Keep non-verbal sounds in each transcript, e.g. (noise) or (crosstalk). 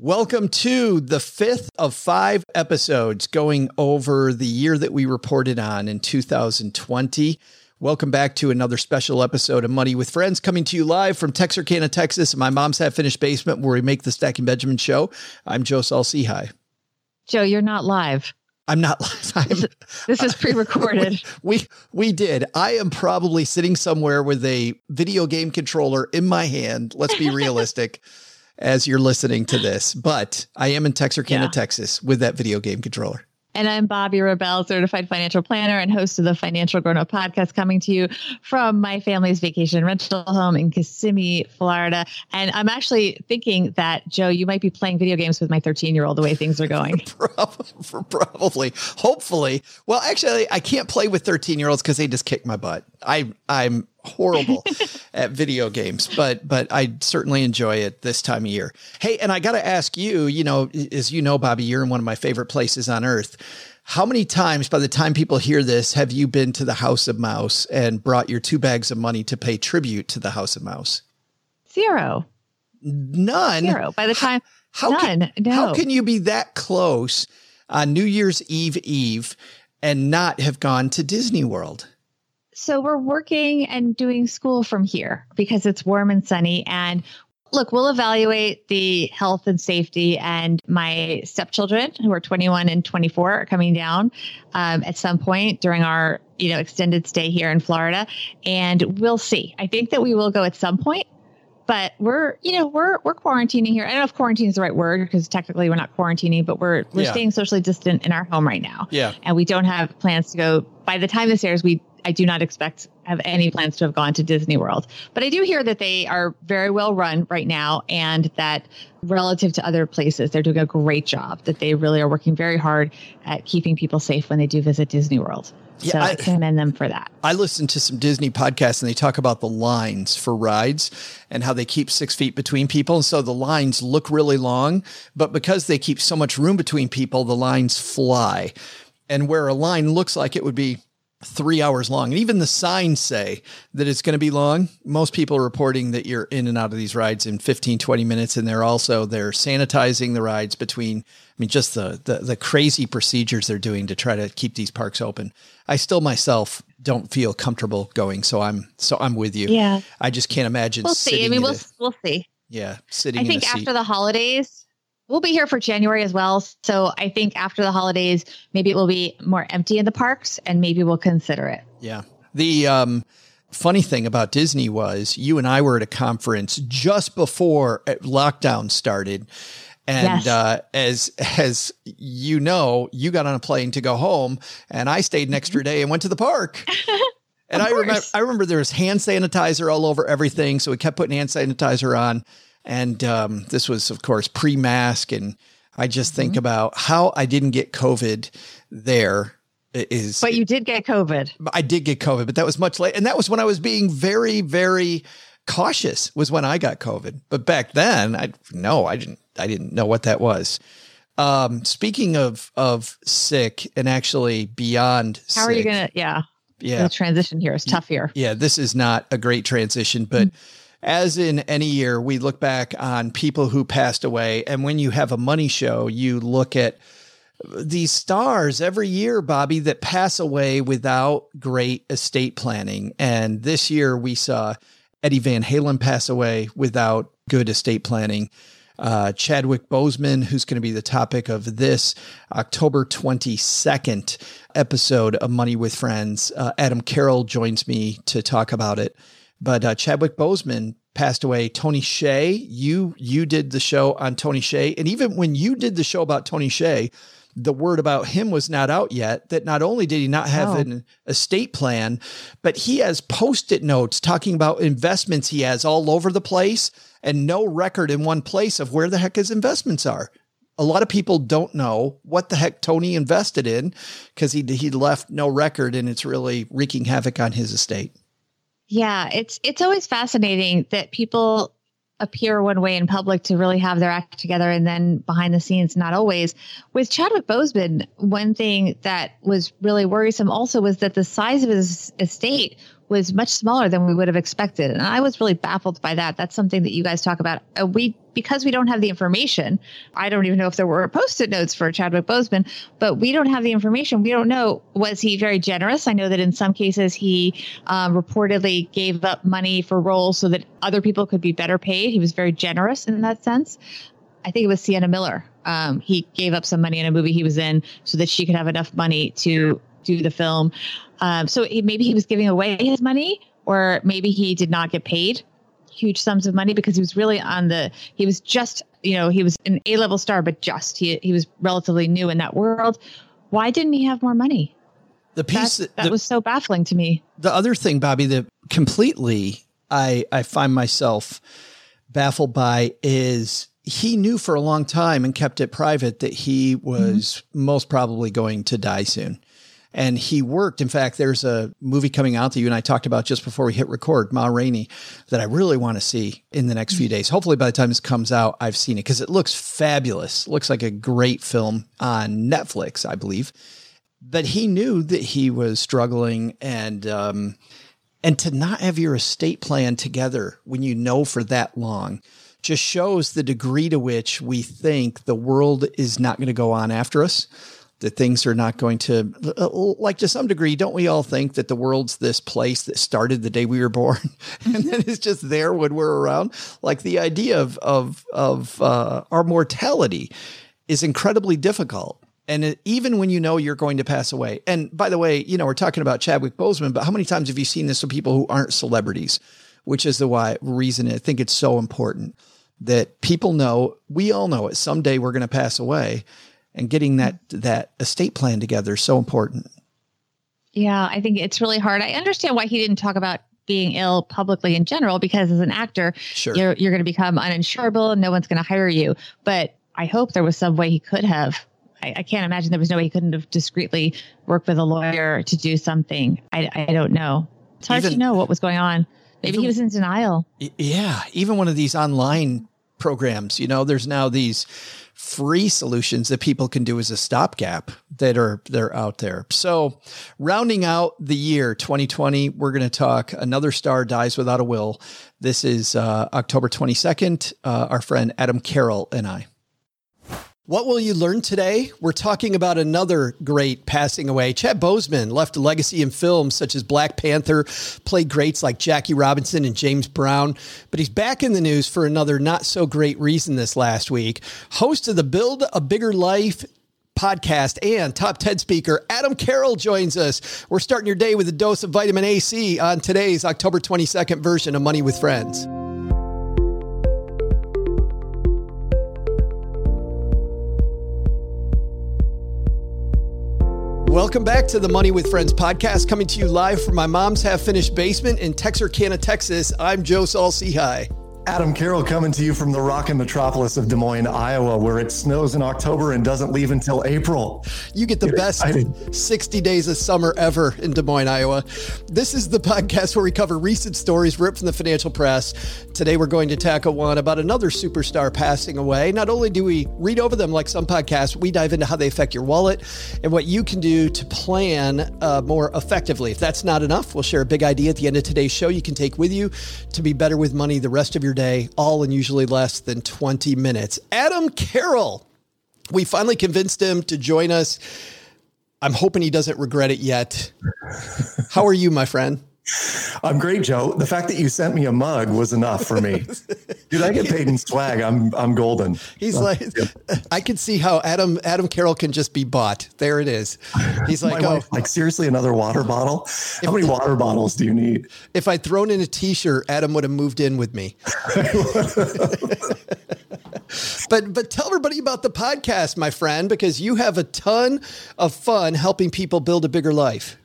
Welcome to the fifth of five episodes going over the year that we reported on in 2020. Welcome back to another special episode of Money with Friends coming to you live from Texarkana, Texas, in my mom's half finished basement where we make the Stacking Benjamin show. I'm Joe Saul-Sehy. Hi. Joe, you're not live. I'm not live. I'm, this is (laughs) pre-recorded. we we did. I am probably sitting somewhere with a video game controller in my hand. Let's be realistic (laughs) as you're listening to (laughs) this, but I am in Texarkana, yeah. Texas with that video game controller. And I'm Bobby Rebell, certified financial planner and host of the Financial Grown Up podcast, coming to you from my family's vacation rental home in Kissimmee, Florida. And I'm actually thinking that, Joe, you might be playing video games with my 13 year old the way things are going. (laughs) Probably, hopefully. Well, actually, I can't play with 13 year olds because they just kick my butt. I, I'm horrible (laughs) at video games, but but I certainly enjoy it this time of year. Hey, and I got to ask you, you know, as you know, Bobby, you're in one of my favorite places on earth. How many times by the time people hear this have you been to the House of Mouse and brought your two bags of money to pay tribute to the House of Mouse? Zero. None. Zero. By the time how none. Can, no. How can you be that close on New Year's Eve Eve and not have gone to Disney World? So we're working and doing school from here because it's warm and sunny. And look, we'll evaluate the health and safety. And my stepchildren, who are 21 and 24, are coming down um, at some point during our you know extended stay here in Florida, and we'll see. I think that we will go at some point. But we're, you know, we're we're quarantining here. I don't know if quarantine is the right word because technically we're not quarantining, but we're we're yeah. staying socially distant in our home right now. Yeah. And we don't have plans to go. By the time this airs, we I do not expect have any plans to have gone to Disney World. But I do hear that they are very well run right now and that relative to other places, they're doing a great job, that they really are working very hard at keeping people safe when they do visit Disney World. Yeah, so I, I commend them for that. I listened to some Disney podcasts and they talk about the lines for rides and how they keep six feet between people. And so the lines look really long, but because they keep so much room between people, the lines fly. And where a line looks like it would be three hours long. And even the signs say that it's going to be long. Most people are reporting that you're in and out of these rides in 15, 20 minutes. And they're also, they're sanitizing the rides between, I mean, just the, the, the crazy procedures they're doing to try to keep these parks open. I still myself don't feel comfortable going. So I'm, so I'm with you. Yeah. I just can't imagine. We'll see. I mean, we'll, a, we'll see. Yeah. Sitting I think after the holidays, We'll be here for January as well. So I think after the holidays, maybe it will be more empty in the parks and maybe we'll consider it. Yeah. The um, funny thing about Disney was you and I were at a conference just before uh, lockdown started. And yes. uh, as as you know, you got on a plane to go home, and I stayed an extra day and went to the park. (laughs) and I remember I remember there was hand sanitizer all over everything, so we kept putting hand sanitizer on. And um, this was, of course, pre mask. And I just think mm-hmm. about how I didn't get COVID there is but you did get covid. I did get covid but that was much later and that was when i was being very very cautious was when i got covid. But back then i no i didn't i didn't know what that was. Um speaking of of sick and actually beyond how sick, are you gonna yeah. Yeah. The transition here. Is tough here. yeah this is not a great transition but mm-hmm as in any year, we look back on people who passed away. And when you have a money show, you look at these stars every year, Bobby, that pass away without great estate planning. And this year we saw Eddie Van Halen pass away without good estate planning. Uh, Chadwick Boseman, who's going to be the topic of this October 22nd episode of Money with Friends. Uh, Adam Carroll joins me to talk about it. But uh, Chadwick Boseman passed away. Tony Hsieh, you you did the show on Tony Hsieh, and even when you did the show about Tony Hsieh, the word about him was not out yet. That not only did he not have oh. an estate plan, but he has post-it notes talking about investments he has all over the place, and no record in one place of where the heck his investments are a lot of people don't know what the heck Tony invested in because he he left no record and it's really wreaking havoc on his estate. Yeah, it's it's always fascinating that people appear one way in public to really have their act together and then behind the scenes not always. With chadwick boseman one thing that was really worrisome also was that the size of his estate was much smaller than we would have expected. And I was really baffled by that. That's something that you guys talk about. Uh, we, because we don't have the information, I don't even know if there were post it notes for Chadwick Boseman, but we don't have the information. We don't know. Was he very generous? I know that in some cases he um, reportedly gave up money for roles so that other people could be better paid. He was very generous in that sense. I think it was Sienna Miller. Um, he gave up some money in a movie he was in so that she could have enough money to do the film. Um, so he, maybe he was giving away his money, or maybe he did not get paid huge sums of money because he was really on the he was just you know he was an A level star, but just he he was relatively new in that world. Why didn't he have more money? The piece that, that the, was so baffling to me. The other thing, Bobby, that completely I I find myself baffled by is he knew for a long time and kept it private that he was mm-hmm. most probably going to die soon. And he worked. In fact, there's a movie coming out that you and I talked about just before we hit record, Ma Rainey, that I really want to see in the next few days. Hopefully, by the time this comes out, I've seen it because it looks fabulous. It looks like a great film on Netflix, I believe. But he knew that he was struggling and, um, and to not have your estate plan together when you know for that long just shows the degree to which we think the world is not going to go on after us that things are not going to uh, like to some degree don't we all think that the world's this place that started the day we were born? (laughs) And then it's just there when we're around? Like the idea of of of uh, our mortality is incredibly difficult. And it, even when you know you're going to pass away and by the way you know we're talking about Chadwick Boseman but how many times have you seen this with people who aren't celebrities? Which is the why reason I think it's so important that people know, we all know it. Someday we're going to pass away, and getting that that estate plan together is so important. Yeah, I think it's really hard. I understand why he didn't talk about being ill publicly in general because as an actor, sure. you're you're going to become uninsurable and no one's going to hire you. But I hope there was some way he could have. I, I, can't imagine there was no way he couldn't have discreetly worked with a lawyer to do something. I, I don't know. It's hard Even, to know what was going on. Maybe even, he was in denial. Yeah. Even one of these online programs, you know, there's now these free solutions that people can do as a stopgap that are they're out there. So, rounding out the year 2020, we're going to talk another star dies without a will. This is uh, October 22nd. Uh, our friend Adam Carroll and I. What will you learn today? We're talking about another great passing away. Chad Boseman left a legacy in films such as Black Panther, played greats like Jackie Robinson and James Brown, but he's back in the news for another not so great reason this last week. Host of the Build a Bigger Life podcast and top 10 speaker Adam Carroll joins us. We're starting your day with a dose of vitamin AC on today's October 22nd version of Money with Friends. Welcome back to the Money with Friends podcast, coming to you live from my mom's half finished basement in Texarkana, Texas. I'm Joe Saul-Sehy. Adam Carroll coming to you from the rockin' metropolis of Des Moines, Iowa, where it snows in October and doesn't leave until April. You get the get best excited. 60 days of summer ever in Des Moines, Iowa. This is the podcast where we cover recent stories ripped from the financial press. Today, we're going to tackle one about another superstar passing away. Not only do we read over them like some podcasts, we dive into how they affect your wallet and what you can do to plan uh, more effectively. If that's not enough, we'll share a big idea at the end of today's show you can take with you to be better with money the rest of your day, all in usually less than 20 minutes. Adam Carroll, we finally convinced him to join us. I'm hoping he doesn't regret it yet. How are you, my friend? I'm great, Joe. The fact that you sent me a mug was enough for me. Dude, I get paid in swag. I'm I'm golden. He's uh, like, I can see how Adam Adam Carroll can just be bought. There it is. He's like, oh, wife, like seriously, another water bottle. How many water bottles do you need? If I'd thrown in a T-shirt, Adam would have moved in with me. (laughs) but but tell everybody about the podcast, my friend, because you have a ton of fun helping people build a bigger life.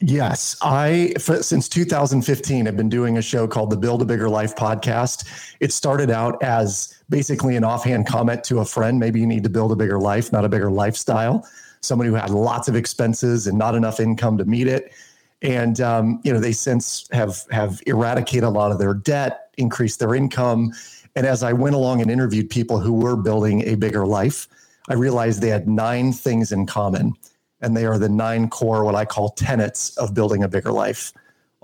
Yes, I for, since 2015 have been doing a show called the Build a Bigger Life podcast. It started out as basically an offhand comment to a friend, maybe you need to build a bigger life, not a bigger lifestyle. Someone who had lots of expenses and not enough income to meet it. And um, you know, they since have have eradicated a lot of their debt, increased their income. And as I went along and interviewed people who were building a bigger life, I realized they had nine things in common and they are the nine core, what I call tenets of building a bigger life.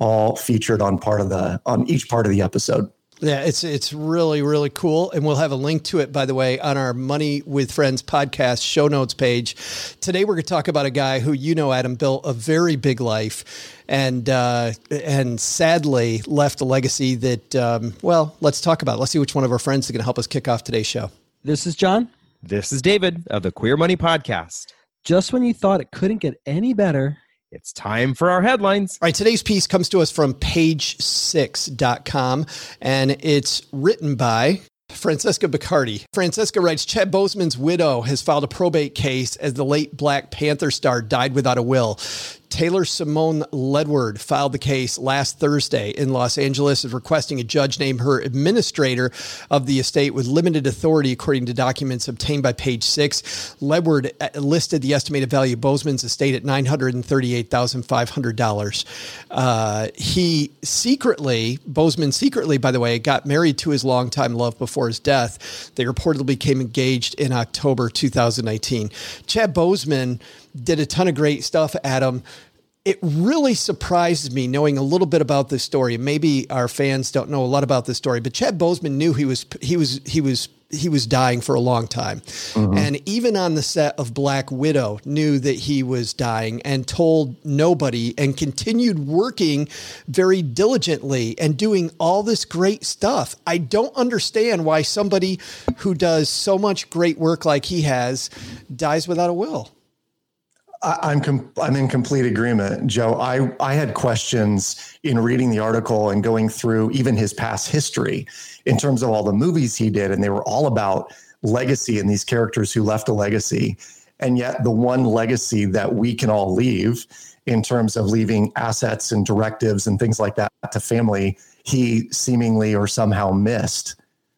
all featured on part of the on each part of the episode. Yeah, it's it's really really cool, and we'll have a link to it by the way on our Money with Friends podcast show notes page. Today we're going to talk about a guy who you know, Adam, built a very big life, and uh, and sadly left a legacy that um, well, let's talk about. It. Let's see which one of our friends is going to help us kick off today's show. This is John. This is David of the Queer Money Podcast. Just when you thought it couldn't get any better, it's time for our headlines. All right, today's piece comes to us from page6.com and it's written by Francesca Bacardi. Francesca writes Chad Boseman's widow has filed a probate case as the late Black Panther star died without a will. Taylor Simone Ledward filed the case last Thursday in Los Angeles, requesting a judge name her administrator of the estate with limited authority, according to documents obtained by Page Six. Ledward uh, listed the estimated value of Boseman's estate at nine hundred and thirty-eight thousand five hundred dollars. Uh, he secretly, Boseman secretly, by the way, got married to his longtime love before his death. They reportedly became engaged in October 2019. Chad Boseman did a ton of great stuff, Adam. It really surprised me knowing a little bit about this story. Maybe our fans don't know a lot about this story, but Chad Boseman knew he was he was he was he was dying for a long time. Mm-hmm. And even on the set of Black Widow knew that he was dying and told nobody and continued working very diligently and doing all this great stuff. I don't understand why somebody who does so much great work like he has dies without a will. I'm com- I'm in complete agreement, Joe. I I had questions in reading the article and going through even his past history in terms of all the movies he did, and they were all about legacy and these characters who left a legacy. And yet, the one legacy that we can all leave in terms of leaving assets and directives and things like that to family, he seemingly or somehow missed.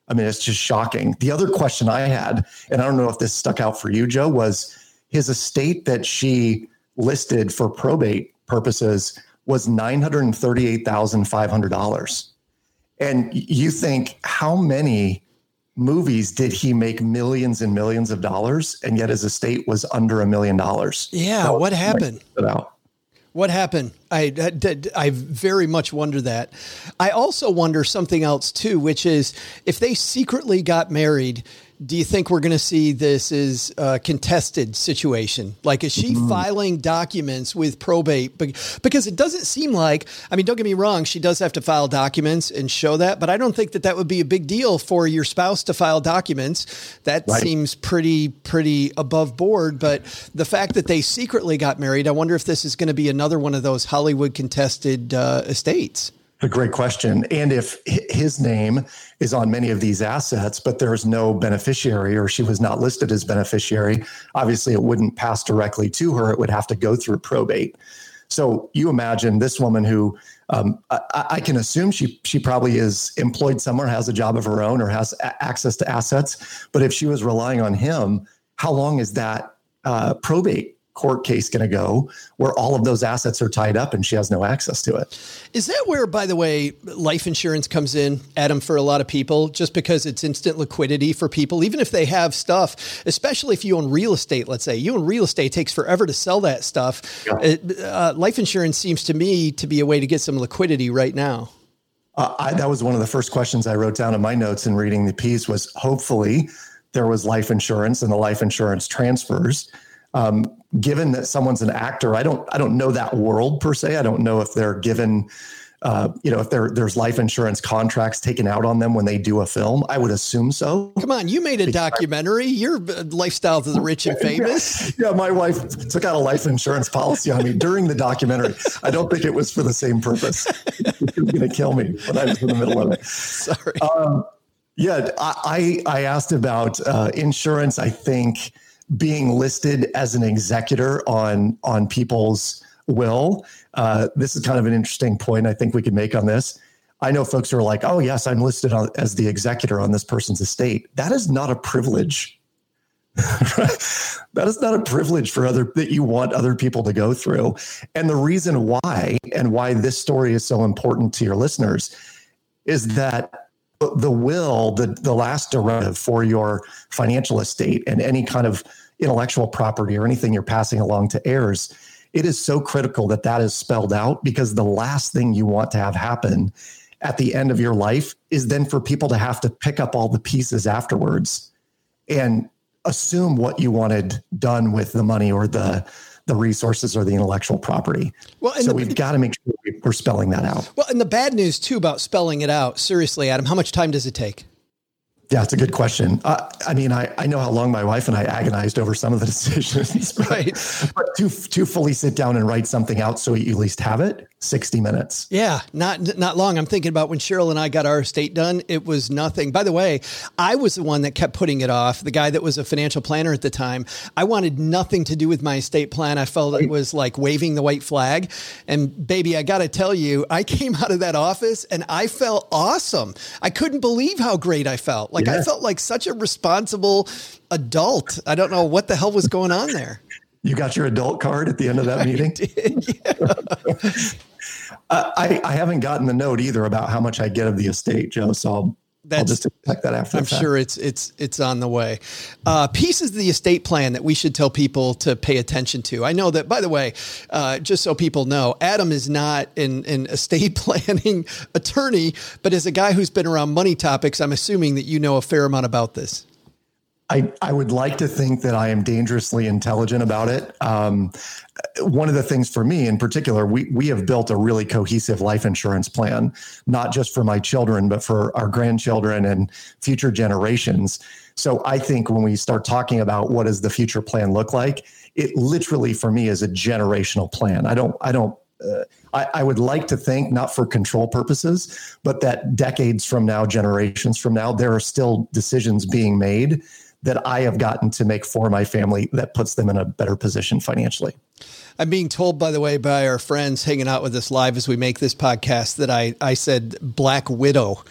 I mean, it's just shocking. The other question I had, and I don't know if this stuck out for you, Joe, was his estate that she listed for probate purposes was $938,500. And you think, how many movies did he make millions and millions of dollars and yet his estate was under a million dollars? Yeah, what happened? What happened? I, I, I very much wonder that. I also wonder something else too, which is if they secretly got married, do you think we're going to see this as a contested situation? Like, is she mm-hmm. filing documents with probate? Because it doesn't seem like, I mean, don't get me wrong, she does have to file documents and show that, but I don't think that that would be a big deal for your spouse to file documents. That right. seems pretty, pretty above board. But the fact that they secretly got married, I wonder if this is going to be another one of those Hollywood contested uh, estates. A great question. And if his name is on many of these assets, but there's no beneficiary or she was not listed as beneficiary, obviously it wouldn't pass directly to her. It would have to go through probate. So you imagine this woman who um, I, I, can assume she she probably is employed somewhere, has a job of her own, or has a- access to assets. But if she was relying on him, how long is that uh, probate court case going to go where all of those assets are tied up and she has no access to it. Is that where, by the way, life insurance comes in, Adam, for a lot of people, just because it's instant liquidity for people, even if they have stuff, especially if you own real estate, let's say you own real estate, takes forever to sell that stuff. Yeah. It, uh, life insurance seems to me to be a way to get some liquidity right now. Uh, I, that was one of the first questions I wrote down in my notes in reading the piece was hopefully there was life insurance and the life insurance transfers um, given that someone's an actor, I don't I don't know that world per se. I don't know if they're given uh, you know, if there there's life insurance contracts taken out on them when they do a film, I would assume so. Come on, you made a documentary. Your lifestyle of the rich and (laughs) famous. yeah, my wife took out a life insurance policy on me during the documentary. I don't think it was for the same purpose. (laughs) She was going to kill me when I was in the middle of it. Sorry. Um, yeah, I I asked about uh, insurance. I think being listed as an executor on on people's will. Uh, this is kind of an interesting point I think we could make on this. I know folks who are like, "Oh yes, I'm listed on, as the executor on this person's estate." That is not a privilege. (laughs) that is not a privilege for other that you want other people to go through. And the reason why and why this story is so important to your listeners is that the will, the, the last directive for your financial estate and any kind of intellectual property or anything you're passing along to heirs it is so critical that that is spelled out because the last thing you want to have happen at the end of your life is then for people to have to pick up all the pieces afterwards and assume what you wanted done with the money or the the resources or the intellectual property. Well, so the, we've got to make sure we're spelling that out. Well, and the bad news too about spelling it out. Seriously, Adam, how much time does it take? Yeah, it's a good question. Uh, I mean, I, I know how long my wife and I agonized over some of the (laughs) decisions, right? But to to fully sit down and write something out so you at least have it, 60 minutes. Yeah, not not long. I'm thinking about when Cheryl and I got our estate done, it was nothing. By the way, I was the one that kept putting it off. The guy that was a financial planner at the time, I wanted nothing to do with my estate plan. I felt it was like waving the white flag. And baby, I got to tell you, I (laughs) came out of that office and I felt awesome. I couldn't believe how great I felt. Like yeah. I felt like such a responsible adult. I don't know what the hell was going on there. You got your adult card at the end of that (laughs) meeting? Did, yeah. I, I haven't gotten the note either about how much I get of the estate, Joe. So I'll, I'll just expect that after. I'm sure it's it's it's on the way. Uh, pieces of the estate plan that we should tell people to pay attention to. I know that, by the way, uh, just so people know, Adam is not an, an estate (laughs) planning attorney, but as a guy who's been around money topics, I'm assuming that you know a fair amount about this. I, I would like to think that I am dangerously intelligent about it. Um, one of the things for me in particular, we, we have built a really cohesive life insurance plan, not just for my children, but for our grandchildren and future generations. So I think when we start talking about what does the future plan look like, it literally for me is a generational plan. I don't, I don't, uh, I, I, would like to think, not for control purposes, but that decades from now, generations from now, there are still decisions being made that I have gotten to make for my family that puts them in a better position financially. I'm being told, by the way, by our friends hanging out with us live as we make this podcast that I, I said Black Widow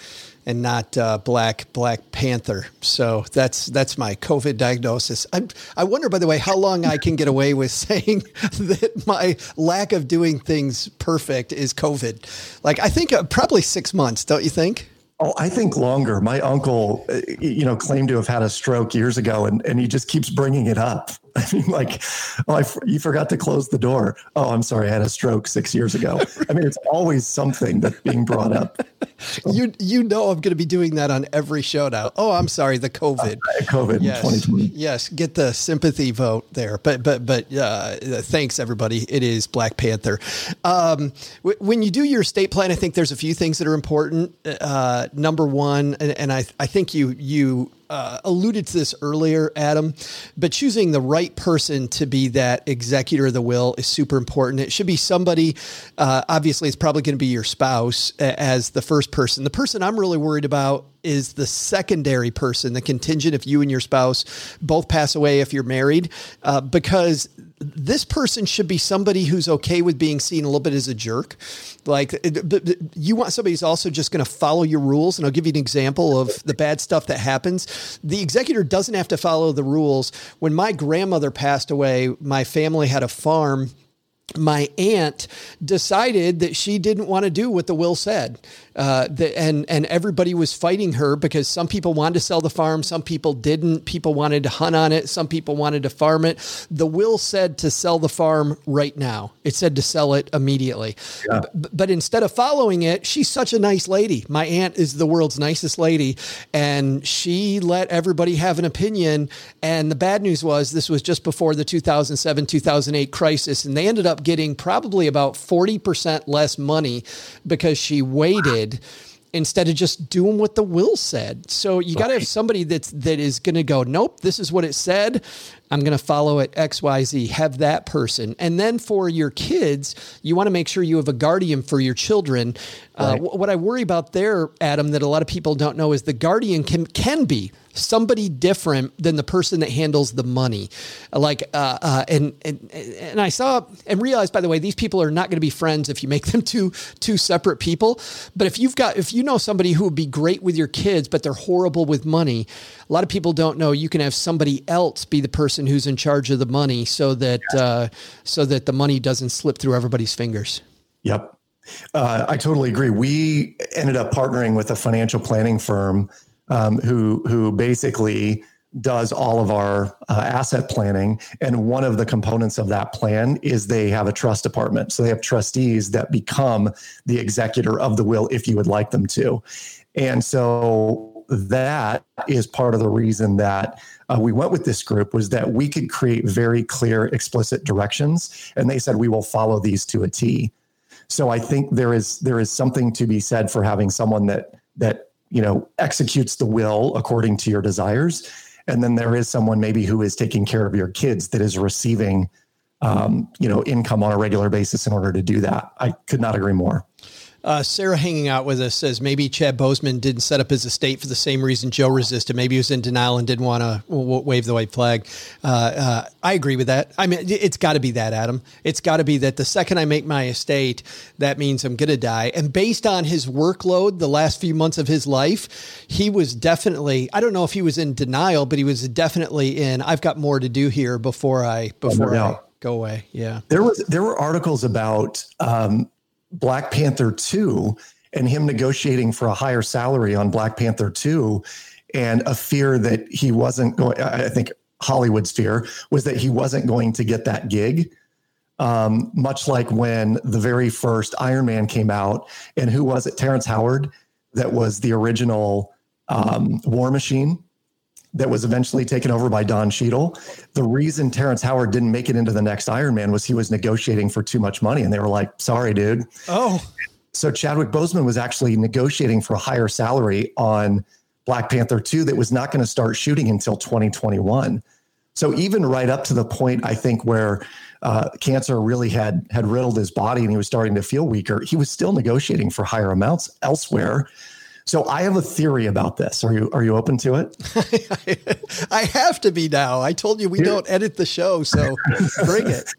and not uh, Black Black Panther. So that's that's my COVID diagnosis. I I wonder, by the way, how long I can get away with (laughs) saying that my lack of doing things perfect is COVID. Like I think uh, probably six months, don't you think? Oh, I think longer. My uncle, uh, you know, claimed to have had a stroke years ago, and, and he just keeps bringing it up. (laughs) I mean, like, oh, I, you forgot to close the door. Oh, I'm sorry, I had a stroke six years ago. (laughs) I mean, it's always something that's being brought up. (laughs) you you know I'm going to be doing that on every show now. Oh, I'm sorry, the COVID, uh, COVID, yes, 2020. Yes, get the sympathy vote there. But but but uh, thanks everybody. It is Black Panther. Um, w- when you do your estate plan, I think there's a few things that are important. Uh, number one, and, and I I think you you uh, alluded to this earlier, Adam, but choosing the right person to be that executor of the will is super important. It should be somebody, uh, obviously, it's probably going to be your spouse as the first person. The person I'm really worried about is the secondary person, the contingent if you and your spouse both pass away if you're married, uh, because this person should be somebody who's okay with being seen a little bit as a jerk. Like you want somebody who's also just going to follow your rules. And I'll give you an example of the bad stuff that happens. The executor doesn't have to follow the rules. When my grandmother passed away, my family had a farm my aunt decided that she didn't want to do what the will said. Uh, the, and, and everybody was fighting her because some people wanted to sell the farm, some people didn't. People wanted to hunt on it, some people wanted to farm it. The will said to sell the farm right now, it said to sell it immediately. Yeah. B- but instead of following it, she's such a nice lady. My aunt is the world's nicest lady, and she let everybody have an opinion. And the bad news was this was just before the 2007 2008 crisis, and they ended up getting probably about 40% less money because she waited instead of just doing what the will said. So you got to have somebody that's that is going to go, nope, this is what it said. I'm going to follow it XYZ. Have that person. And then for your kids, you want to make sure you have a guardian for your children. Uh, right. Uh, what I worry about there, Adam, that a lot of people don't know is the guardian can can be somebody different than the person that handles the money. Like, uh, uh, and, and, and I saw and realized, by the way, these people are not going to be friends if you make them (laughs) two, two separate people. But if you've got, if you know somebody who would be great with your kids, but they're horrible with money, a lot of people don't know you can have somebody else be the person who's in charge of the money so that, uh, so that the money doesn't slip through everybody's fingers. Yep. Uh, I totally agree. We ended up partnering with a financial planning firm um, who who basically does all of our uh, asset planning. And one of the components of that plan is they have a trust department. So they have trustees that become the executor of the will if you would like them to. And so that is part of the reason that uh, we went with this group was that we could create very clear, explicit directions. And they said, we will follow these to a T. So I think there is there is something to be said for having someone that that you know executes the will according to your desires. And then there is someone maybe who is taking care of your kids that is receiving um, you know income on a regular basis in order to do that. I could not agree more uh, Sarah hanging out with us says maybe Chad Boseman didn't set up his estate for the same reason Joe resisted. Maybe he was in denial and didn't want to w- wave the white flag. Uh, uh, I agree with that. I mean, it's got to be that, Adam. It's got to be that the second I make my estate, that means I'm going to die. And based on his workload, the last few months of his life, he was definitely, I don't know if he was in denial, but he was definitely in, I've got more to do here before I, before I go away. Yeah. There was, there were articles about, um, Black Panther 2 and him negotiating for a higher salary on Black Panther 2 and a fear that he wasn't going, I think Hollywood's fear was that he wasn't going to get that gig. Um, much like when the very first Iron Man came out, and who was it? Terrence Howard, that was the original um, War Machine that was eventually taken over by Don Cheadle. The reason Terrence Howard didn't make it into the next Iron Man was he was negotiating for too much money, and they were like, "Sorry, dude." Oh, so Chadwick Boseman was actually negotiating for a higher salary on Black Panther 2 that was not going to start shooting until 2021. So even right up to the point, I think where uh, cancer really had had riddled his body and he was starting to feel weaker, he was still negotiating for higher amounts elsewhere. So I have a theory about this. Are you are you open to it? (laughs) I have to be now. I told you we Here. don't edit the show, so (laughs) bring it.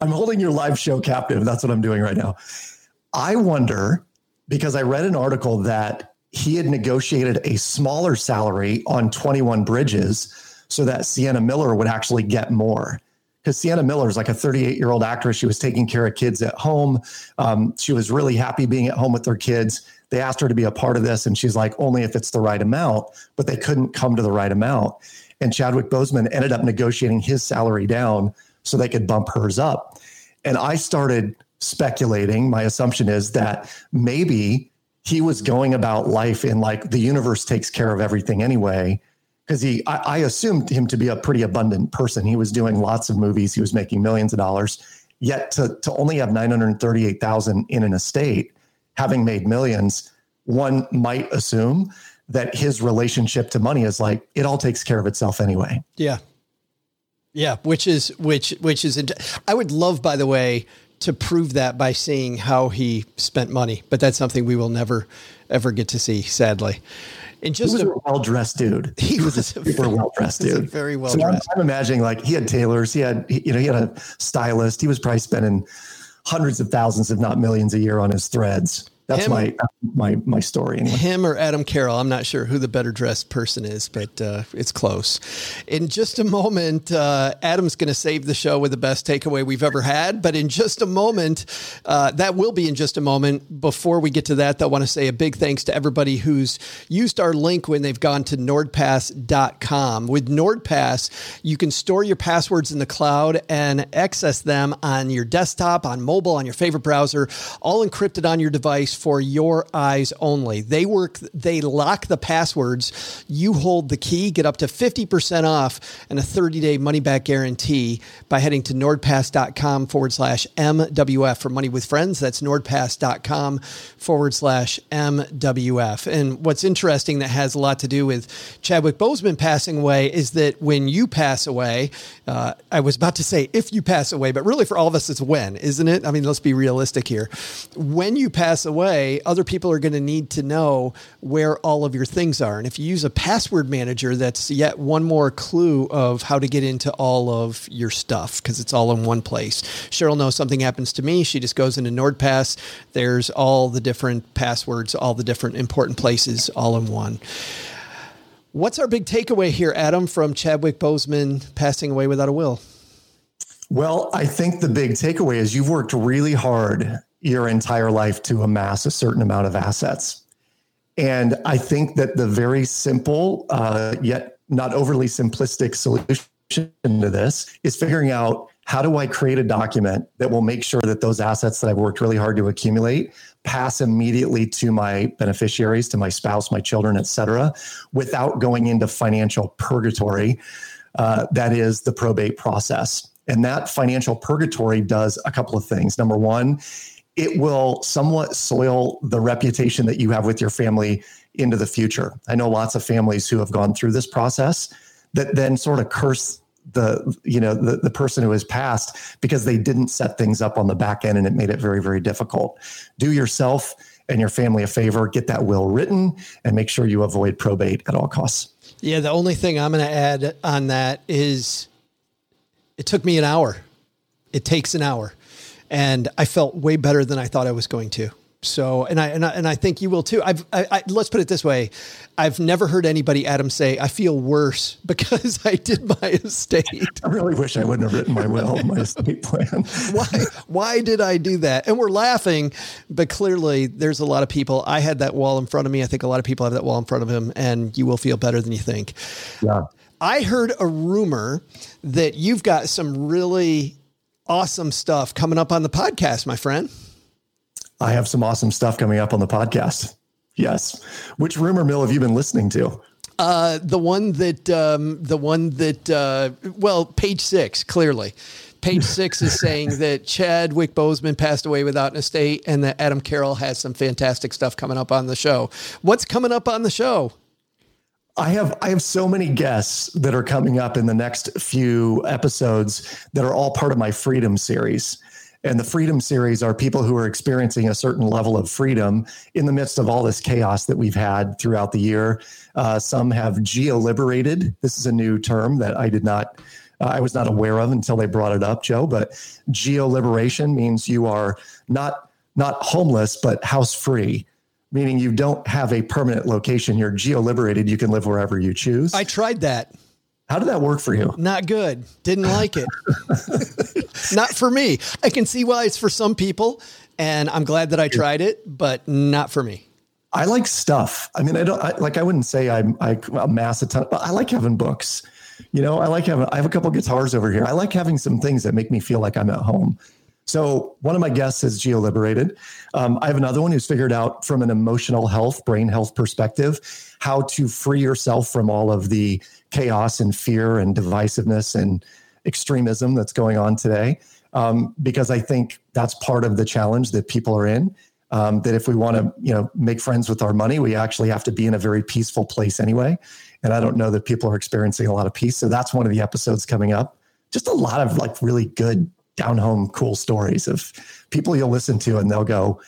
I'm holding your live show captive. That's what I'm doing right now. I wonder because I read an article that he had negotiated a smaller salary on 21 bridges so that Sienna Miller would actually get more because Sienna Miller is like a 38 year old actress. She was taking care of kids at home. Um, she was really happy being at home with her kids. They asked her to be a part of this, and she's like, only if it's the right amount, but they couldn't come to the right amount. And Chadwick Boseman ended up negotiating his salary down so they could bump hers up. And I started speculating. My assumption is that maybe he was going about life in like the universe takes care of everything anyway. Because he, I, I assumed him to be a pretty abundant person. He was doing lots of movies. He was making millions of dollars. Yet to to only have nine hundred thirty eight thousand in an estate having made millions, one might assume that his relationship to money is like it all takes care of itself anyway. Yeah. Yeah, which is which which is I would love by the way to prove that by seeing how he spent money, but that's something we will never ever get to see sadly. And just he was a, a well dressed dude. (laughs) He was a (laughs) super well dressed dude. Very well dressed. So I'm, I'm, imagining like he had tailors, he had you know he had a stylist. He was probably spending hundreds of thousands, if not millions, a year on his threads. That's him, my my my story. Anyway. Him or Adam Carroll, I'm not sure who the better dressed person is, but uh, it's close. In just a moment, uh, Adam's going to save the show with the best takeaway we've ever had. But in just a moment, uh, that will be in just a moment. Before we get to that, I want to say a big thanks to everybody who's used our link when they've gone to NordPass.com. With NordPass, you can store your passwords in the cloud and access them on your desktop, on mobile, on your favorite browser, all encrypted on your device for your eyes only. They work, they lock the passwords. You hold the key, get up to 50% off and a 30 day money back guarantee by heading to nordpass.com forward slash MWF for money with friends. That's nordpass.com forward slash MWF. And what's interesting that has a lot to do with Chadwick Boseman passing away is that when you pass away, uh, I was about to say if you pass away, but really for all of us, it's when, isn't it? I mean, let's be realistic here. When you pass away, other people are going to need to know where all of your things are. And if you use a password manager, that's yet one more clue of how to get into all of your stuff because it's all in one place. Cheryl knows something happens to me. She just goes into NordPass. There's all the different passwords, all the different important places all in one. What's our big takeaway here, Adam, from Chadwick Boseman passing away without a will? Well, I think the big takeaway is you've worked really hard your entire life to amass a certain amount of assets. And I think that the very simple uh, yet not overly simplistic solution to this is figuring out how do I create a document that will make sure that those assets that I've worked really hard to accumulate pass immediately to my beneficiaries, to my spouse, my children, et cetera, without going into financial purgatory. Uh, that is the probate process. And that financial purgatory does a couple of things. Number one, it will somewhat soil the reputation that you have with your family into the future. I know lots of families who have gone through this process that then sort of curse the you know the, the person who has passed because they didn't set things up on the back end and it made it very very difficult. Do yourself and your family a favor get that will written and make sure you avoid probate at all costs. Yeah the only thing i'm going to add on that is it took me an hour. It takes an hour and i felt way better than i thought i was going to so, and I, and I, and I think you will too. I've, I, I, let's put it this way. I've never heard anybody, Adam, say, I feel worse (laughs) because I did my estate. I really wish I wouldn't have written my will, my estate plan. (laughs) why, why did I do that? And we're laughing, but clearly there's a lot of people. I had that wall in front of me. I think a lot of people have that wall in front of them and you will feel better than you think. Yeah. I heard a rumor that you've got some really awesome stuff coming up on the podcast, my friend. I have some awesome stuff coming up on the podcast. Yes. Which rumor mill have you been listening to? Uh, the one that, um, the one that, uh, well, page six, clearly. Page six is (laughs) saying that Chadwick Boseman passed away without an estate and that Adam Carroll has some fantastic stuff coming up on the show. What's coming up on the show? I have I have so many guests that are coming up in the next few episodes that are all part of my freedom series. And the freedom series are people who are experiencing a certain level of freedom in the midst of all this chaos that we've had throughout the year. Uh, some have geo liberated. This is a new term that I did not, uh, I was not aware of until they brought it up, Joe. But geo liberation means you are not not homeless, but house free meaning you don't have a permanent location. You're geo liberated. You can live wherever you choose. I tried that. How did that work for you? Not good. Didn't like it. (laughs) not for me. I can see why it's for some people, and I'm glad that I tried it, but not for me. I like stuff. I mean, I don't I, like. I wouldn't say I'm, I amass a ton, but I like having books. You know, I like having. I have a couple guitars over here. I like having some things that make me feel like I'm at home. So one of my guests is geo liberated. Um, I have another one who's figured out from an emotional health, brain health perspective, how to free yourself from all of the chaos and fear and divisiveness and extremism that's going on today. Um, because I think that's part of the challenge that people are in. Um, that if we want to, you know, make friends with our money, we actually have to be in a very peaceful place anyway. And I don't know that people are experiencing a lot of peace. So that's one of the episodes coming up. Just a lot of like really good down home cool stories of people you'll listen to and they'll go,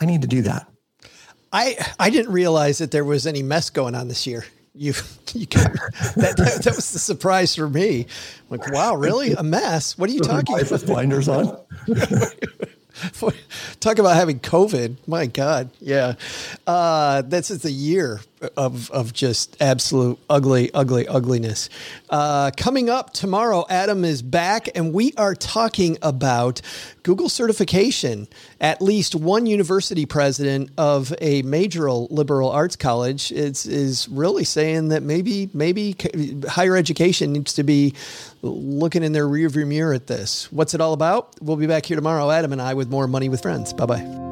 I need to do that. I I didn't realize that there was any mess going on this year. You, you got, that, that, that was the surprise for me. Like, wow, really a mess? What are you talking about? With blinders on. (laughs) Talk about having COVID. My God. Yeah. Uh, this is a year of, of just absolute ugly, ugly, ugliness. Uh, coming up tomorrow, Adam is back and we are talking about Google certification. At least one university president of a major liberal arts college is, is really saying that maybe, maybe higher education needs to be looking in their rearview mirror at this. What's it all about? We'll be back here tomorrow, Adam and I, with more Money with Friends. Bye bye.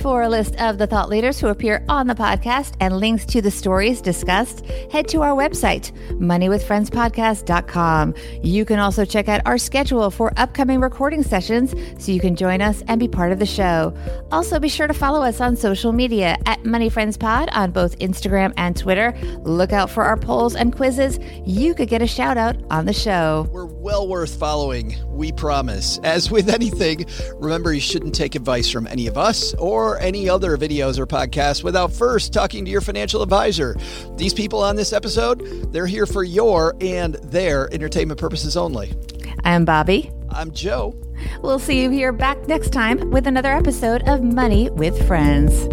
For a list of the thought leaders who appear on the podcast and links to the stories discussed, head to our website, moneywithfriendspodcast.com. You can also check out our schedule for upcoming recording sessions so you can join us and be part of the show. Also, be sure to follow us on social media at Money Friends Pod on both Instagram and Twitter. Look out for our polls and quizzes. You could get a shout out on the show. We're well worth following, we promise. As with anything, remember you shouldn't take advice from any of us or any other videos or podcasts without first talking to your financial advisor. These people on this episode, they're here for your and their entertainment purposes only. I'm Bobby. I'm Joe. We'll see you here back next time with another episode of Money with Friends.